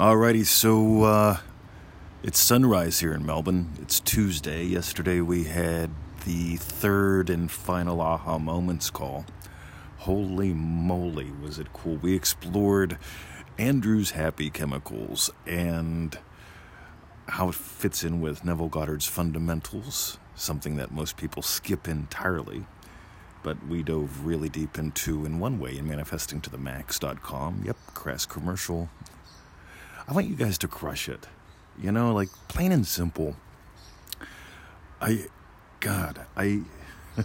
Alrighty, so uh, it's sunrise here in Melbourne. It's Tuesday. Yesterday we had the third and final aha moments call. Holy moly, was it cool! We explored Andrew's happy chemicals and how it fits in with Neville Goddard's fundamentals, something that most people skip entirely. But we dove really deep into, in one way, in manifesting to the max.com. Yep, crass commercial. I want you guys to crush it. You know, like plain and simple. I, God, I.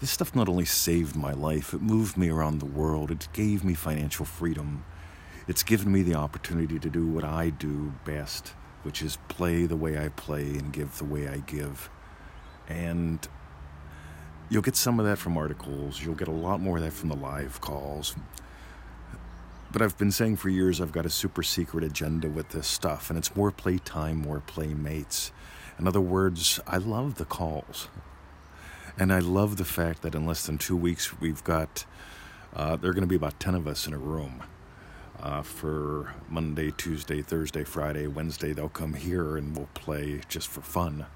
this stuff not only saved my life, it moved me around the world, it gave me financial freedom. It's given me the opportunity to do what I do best, which is play the way I play and give the way I give. And you'll get some of that from articles, you'll get a lot more of that from the live calls. But I've been saying for years I've got a super secret agenda with this stuff, and it's more playtime, more playmates. In other words, I love the calls. And I love the fact that in less than two weeks, we've got, uh, there are going to be about 10 of us in a room. Uh, for Monday, Tuesday, Thursday, Friday, Wednesday, they'll come here and we'll play just for fun.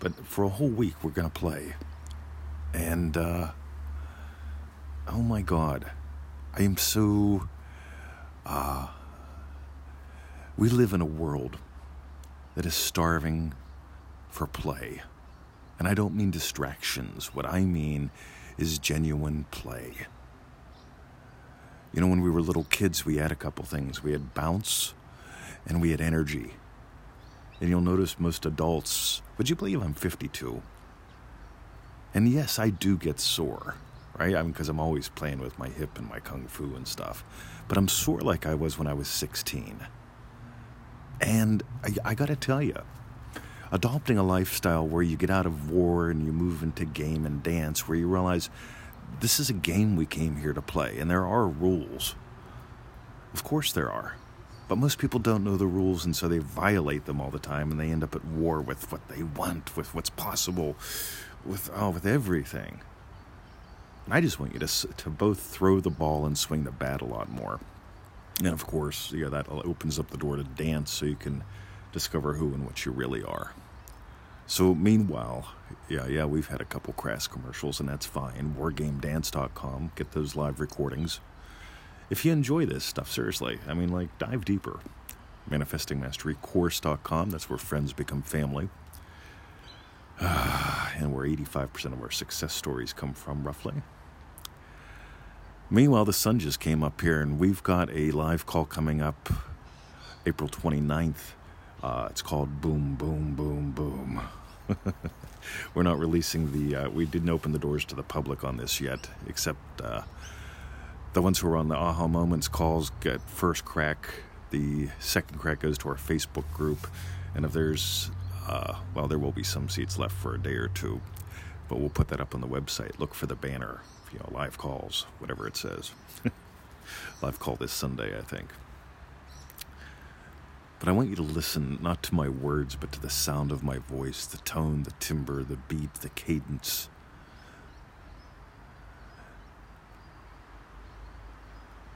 But for a whole week, we're going to play. And, uh, oh my God, I am so uh, we live in a world that is starving for play. And I don't mean distractions. What I mean is genuine play. You know, when we were little kids, we had a couple things. We had bounce and we had energy. And you'll notice most adults, would you believe I'm 52? And yes, I do get sore right? I mean, because I'm always playing with my hip and my kung fu and stuff. But I'm sore like I was when I was 16. And I, I got to tell you, adopting a lifestyle where you get out of war and you move into game and dance, where you realize this is a game we came here to play, and there are rules. Of course, there are. But most people don't know the rules, and so they violate them all the time, and they end up at war with what they want, with what's possible, with oh, with everything. I just want you to, to both throw the ball and swing the bat a lot more. And of course, yeah, that opens up the door to dance so you can discover who and what you really are. So, meanwhile, yeah, yeah, we've had a couple crass commercials, and that's fine. WarGameDance.com, get those live recordings. If you enjoy this stuff, seriously, I mean, like, dive deeper. ManifestingMasteryCourse.com, that's where friends become family. and where 85% of our success stories come from, roughly. Meanwhile, the sun just came up here, and we've got a live call coming up April 29th. Uh, it's called Boom, Boom, Boom, Boom. We're not releasing the, uh, we didn't open the doors to the public on this yet, except uh, the ones who are on the aha moments calls get first crack. The second crack goes to our Facebook group. And if there's, uh, well, there will be some seats left for a day or two, but we'll put that up on the website. Look for the banner you know, live calls, whatever it says. live call this Sunday, I think. But I want you to listen not to my words, but to the sound of my voice, the tone, the timbre, the beat, the cadence.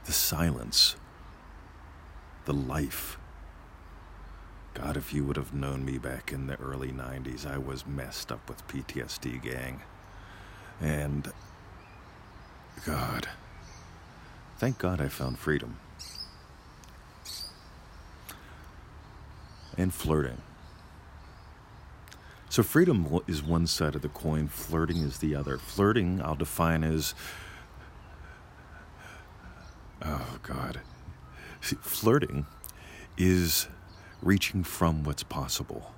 The silence, the life. God, if you would have known me back in the early 90s, I was messed up with PTSD, gang. And God. Thank God I found freedom. And flirting. So, freedom is one side of the coin, flirting is the other. Flirting, I'll define as. Oh, God. See, flirting is reaching from what's possible.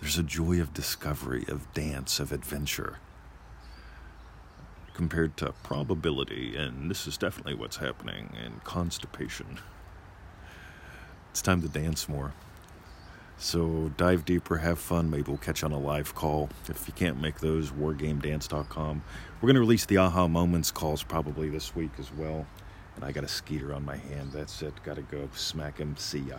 There's a joy of discovery, of dance, of adventure compared to probability, and this is definitely what's happening, and constipation. It's time to dance more. So dive deeper, have fun. Maybe we'll catch on a live call. If you can't make those, wargamedance.com. We're going to release the aha moments calls probably this week as well. And I got a skeeter on my hand. That's it. Got to go smack him. See ya.